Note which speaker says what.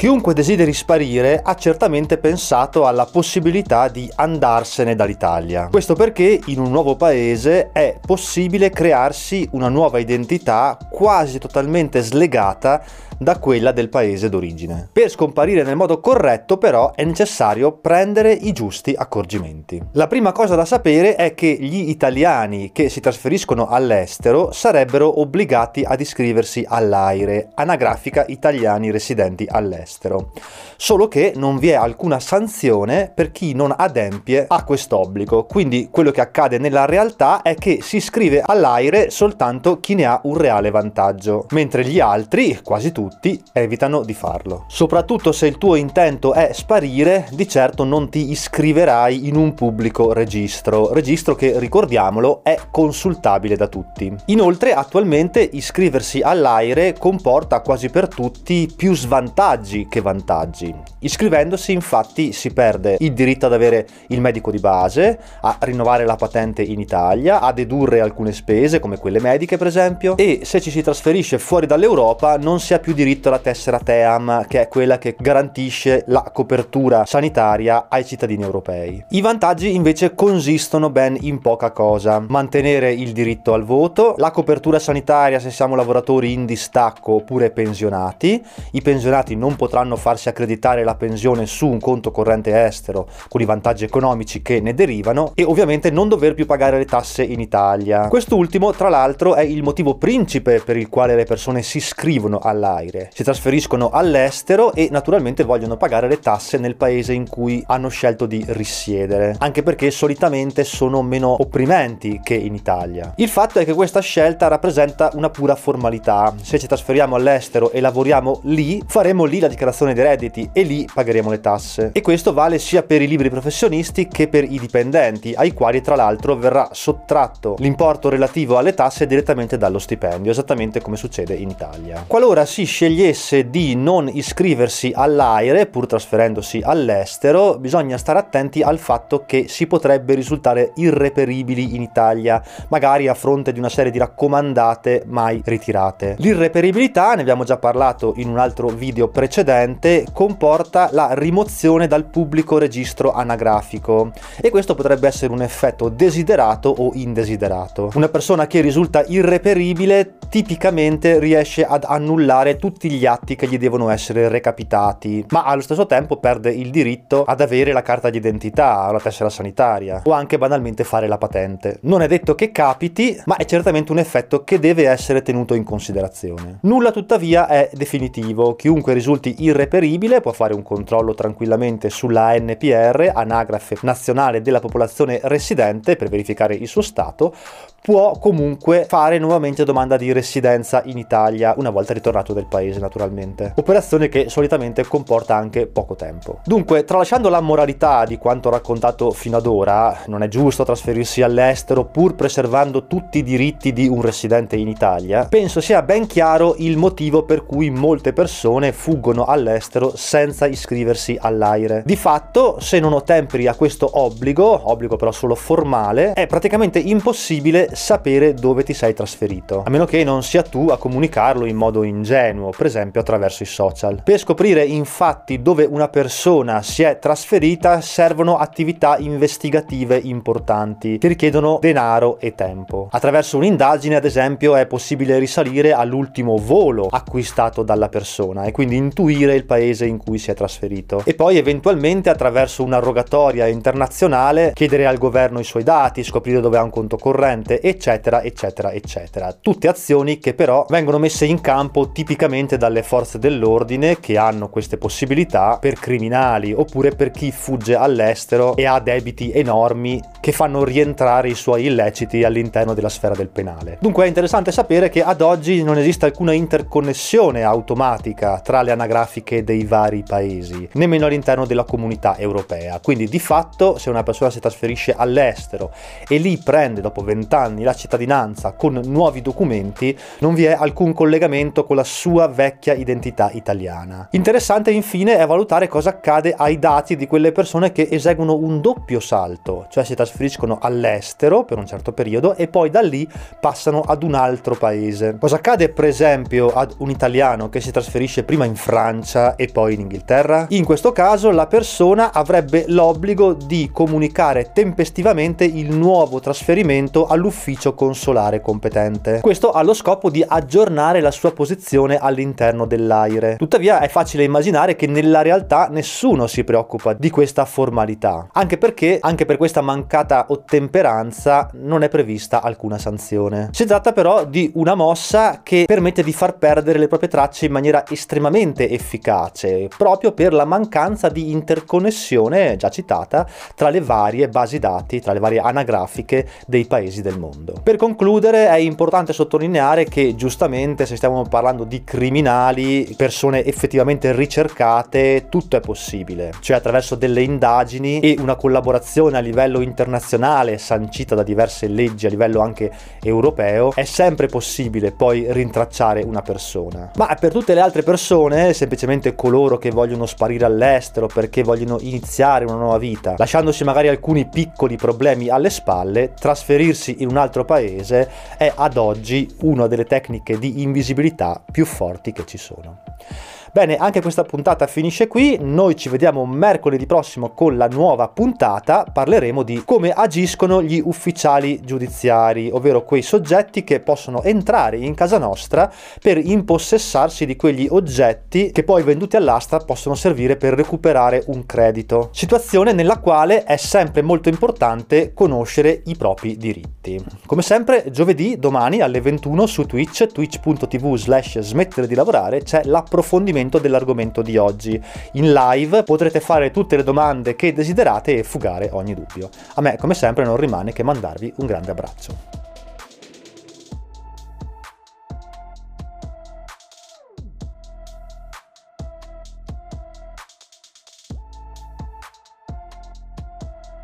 Speaker 1: Chiunque desideri sparire ha certamente pensato alla possibilità di andarsene dall'Italia. Questo perché in un nuovo paese è possibile crearsi una nuova identità quasi totalmente slegata da quella del paese d'origine. Per scomparire nel modo corretto però è necessario prendere i giusti accorgimenti. La prima cosa da sapere è che gli italiani che si trasferiscono all'estero sarebbero obbligati ad iscriversi all'AIRE, anagrafica italiani residenti all'estero. Solo che non vi è alcuna sanzione per chi non adempie a quest'obbligo, quindi quello che accade nella realtà è che si iscrive all'AIRE soltanto chi ne ha un reale vantaggio, mentre gli altri, quasi tutti, tutti evitano di farlo. Soprattutto se il tuo intento è sparire, di certo non ti iscriverai in un pubblico registro, registro che ricordiamolo è consultabile da tutti. Inoltre attualmente iscriversi all'AIRE comporta quasi per tutti più svantaggi che vantaggi. Iscrivendosi infatti si perde il diritto ad avere il medico di base, a rinnovare la patente in Italia, a dedurre alcune spese come quelle mediche per esempio e se ci si trasferisce fuori dall'Europa non si ha più diritto alla tessera TEAM, che è quella che garantisce la copertura sanitaria ai cittadini europei. I vantaggi invece consistono ben in poca cosa. Mantenere il diritto al voto, la copertura sanitaria se siamo lavoratori in distacco oppure pensionati. I pensionati non potranno farsi accreditare la pensione su un conto corrente estero con i vantaggi economici che ne derivano e ovviamente non dover più pagare le tasse in Italia. Quest'ultimo, tra l'altro, è il motivo principe per il quale le persone si iscrivono all'AIRE dire. Si trasferiscono all'estero e naturalmente vogliono pagare le tasse nel paese in cui hanno scelto di risiedere, anche perché solitamente sono meno opprimenti che in Italia. Il fatto è che questa scelta rappresenta una pura formalità. Se ci trasferiamo all'estero e lavoriamo lì, faremo lì la dichiarazione dei redditi e lì pagheremo le tasse. E questo vale sia per i liberi professionisti che per i dipendenti, ai quali tra l'altro verrà sottratto l'importo relativo alle tasse direttamente dallo stipendio, esattamente come succede in Italia. Qualora si scegliesse di non iscriversi all'AIRE pur trasferendosi all'estero, bisogna stare attenti al fatto che si potrebbe risultare irreperibili in Italia, magari a fronte di una serie di raccomandate mai ritirate. L'irreperibilità, ne abbiamo già parlato in un altro video precedente, comporta la rimozione dal pubblico registro anagrafico e questo potrebbe essere un effetto desiderato o indesiderato. Una persona che risulta irreperibile tipicamente riesce ad annullare tutti gli atti che gli devono essere recapitati, ma allo stesso tempo perde il diritto ad avere la carta d'identità, la tessera sanitaria o anche banalmente fare la patente. Non è detto che capiti, ma è certamente un effetto che deve essere tenuto in considerazione. Nulla tuttavia è definitivo, chiunque risulti irreperibile può fare un controllo tranquillamente sulla NPR, anagrafe nazionale della popolazione residente, per verificare il suo stato, può comunque fare nuovamente domanda di residenza in Italia una volta ritornato del paese naturalmente. Operazione che solitamente comporta anche poco tempo. Dunque, tralasciando la moralità di quanto raccontato fino ad ora, non è giusto trasferirsi all'estero pur preservando tutti i diritti di un residente in Italia, penso sia ben chiaro il motivo per cui molte persone fuggono all'estero senza iscriversi all'AIRE. Di fatto, se non ottemperi a questo obbligo, obbligo però solo formale, è praticamente impossibile sapere dove ti sei trasferito, a meno che non sia tu a comunicarlo in modo ingenuo, per esempio attraverso i social. Per scoprire infatti dove una persona si è trasferita servono attività investigative importanti che richiedono denaro e tempo. Attraverso un'indagine, ad esempio, è possibile risalire all'ultimo volo acquistato dalla persona e quindi intuire il paese in cui si è trasferito. E poi eventualmente attraverso una rogatoria internazionale chiedere al governo i suoi dati, scoprire dove ha un conto corrente eccetera, eccetera, eccetera. Tutte azioni che però vengono messe in campo tipicamente dalle forze dell'ordine che hanno queste possibilità per criminali oppure per chi fugge all'estero e ha debiti enormi che fanno rientrare i suoi illeciti all'interno della sfera del penale. Dunque è interessante sapere che ad oggi non esiste alcuna interconnessione automatica tra le anagrafiche dei vari paesi, nemmeno all'interno della comunità europea. Quindi di fatto se una persona si trasferisce all'estero e lì prende dopo vent'anni anni la cittadinanza con nuovi documenti, non vi è alcun collegamento con la sua vecchia identità italiana. Interessante infine è valutare cosa accade ai dati di quelle persone che eseguono un doppio salto, cioè si trasferiscono all'estero per un certo periodo e poi da lì passano ad un altro paese. Cosa accade per esempio ad un italiano che si trasferisce prima in Francia e poi in Inghilterra? In questo caso la persona avrebbe l'obbligo di comunicare tempestivamente il nuovo trasferimento all'ufficio consolare competente. Questo ha lo scopo di aggiornare la sua posizione all'interno dell'AIRE. Tuttavia è facile immaginare che nella realtà nessuno si preoccupa di questa formalità, anche perché anche per questa mancata ottemperanza non è prevista alcuna sanzione. Si tratta però di una mossa che permette di far perdere le proprie tracce in maniera estremamente efficace, proprio per la mancanza di interconnessione già citata tra le varie basi dati, tra le varie anagrafiche dei paesi del mondo. Per concludere è importante sottolineare che giustamente se stiamo parlando di criminali, persone effettivamente ricercate, tutto è possibile, cioè attraverso delle indagini e una collaborazione a livello internazionale sancita da diverse leggi a livello anche europeo, è sempre possibile poi rintracciare una persona. Ma per tutte le altre persone, semplicemente coloro che vogliono sparire all'estero perché vogliono iniziare una nuova vita, lasciandosi magari alcuni piccoli problemi alle spalle, trasferirsi in un altro paese è ad oggi una delle tecniche di invisibilità più forti che ci sono. Bene, anche questa puntata finisce qui, noi ci vediamo mercoledì prossimo con la nuova puntata, parleremo di come agiscono gli ufficiali giudiziari, ovvero quei soggetti che possono entrare in casa nostra per impossessarsi di quegli oggetti che poi venduti all'asta possono servire per recuperare un credito. Situazione nella quale è sempre molto importante conoscere i propri diritti. Come sempre, giovedì, domani alle 21 su Twitch, twitch.tv slash smettere di lavorare, c'è l'approfondimento approfondimento dell'argomento di oggi. In live potrete fare tutte le domande che desiderate e fugare ogni dubbio. A me, come sempre, non rimane che mandarvi un grande abbraccio.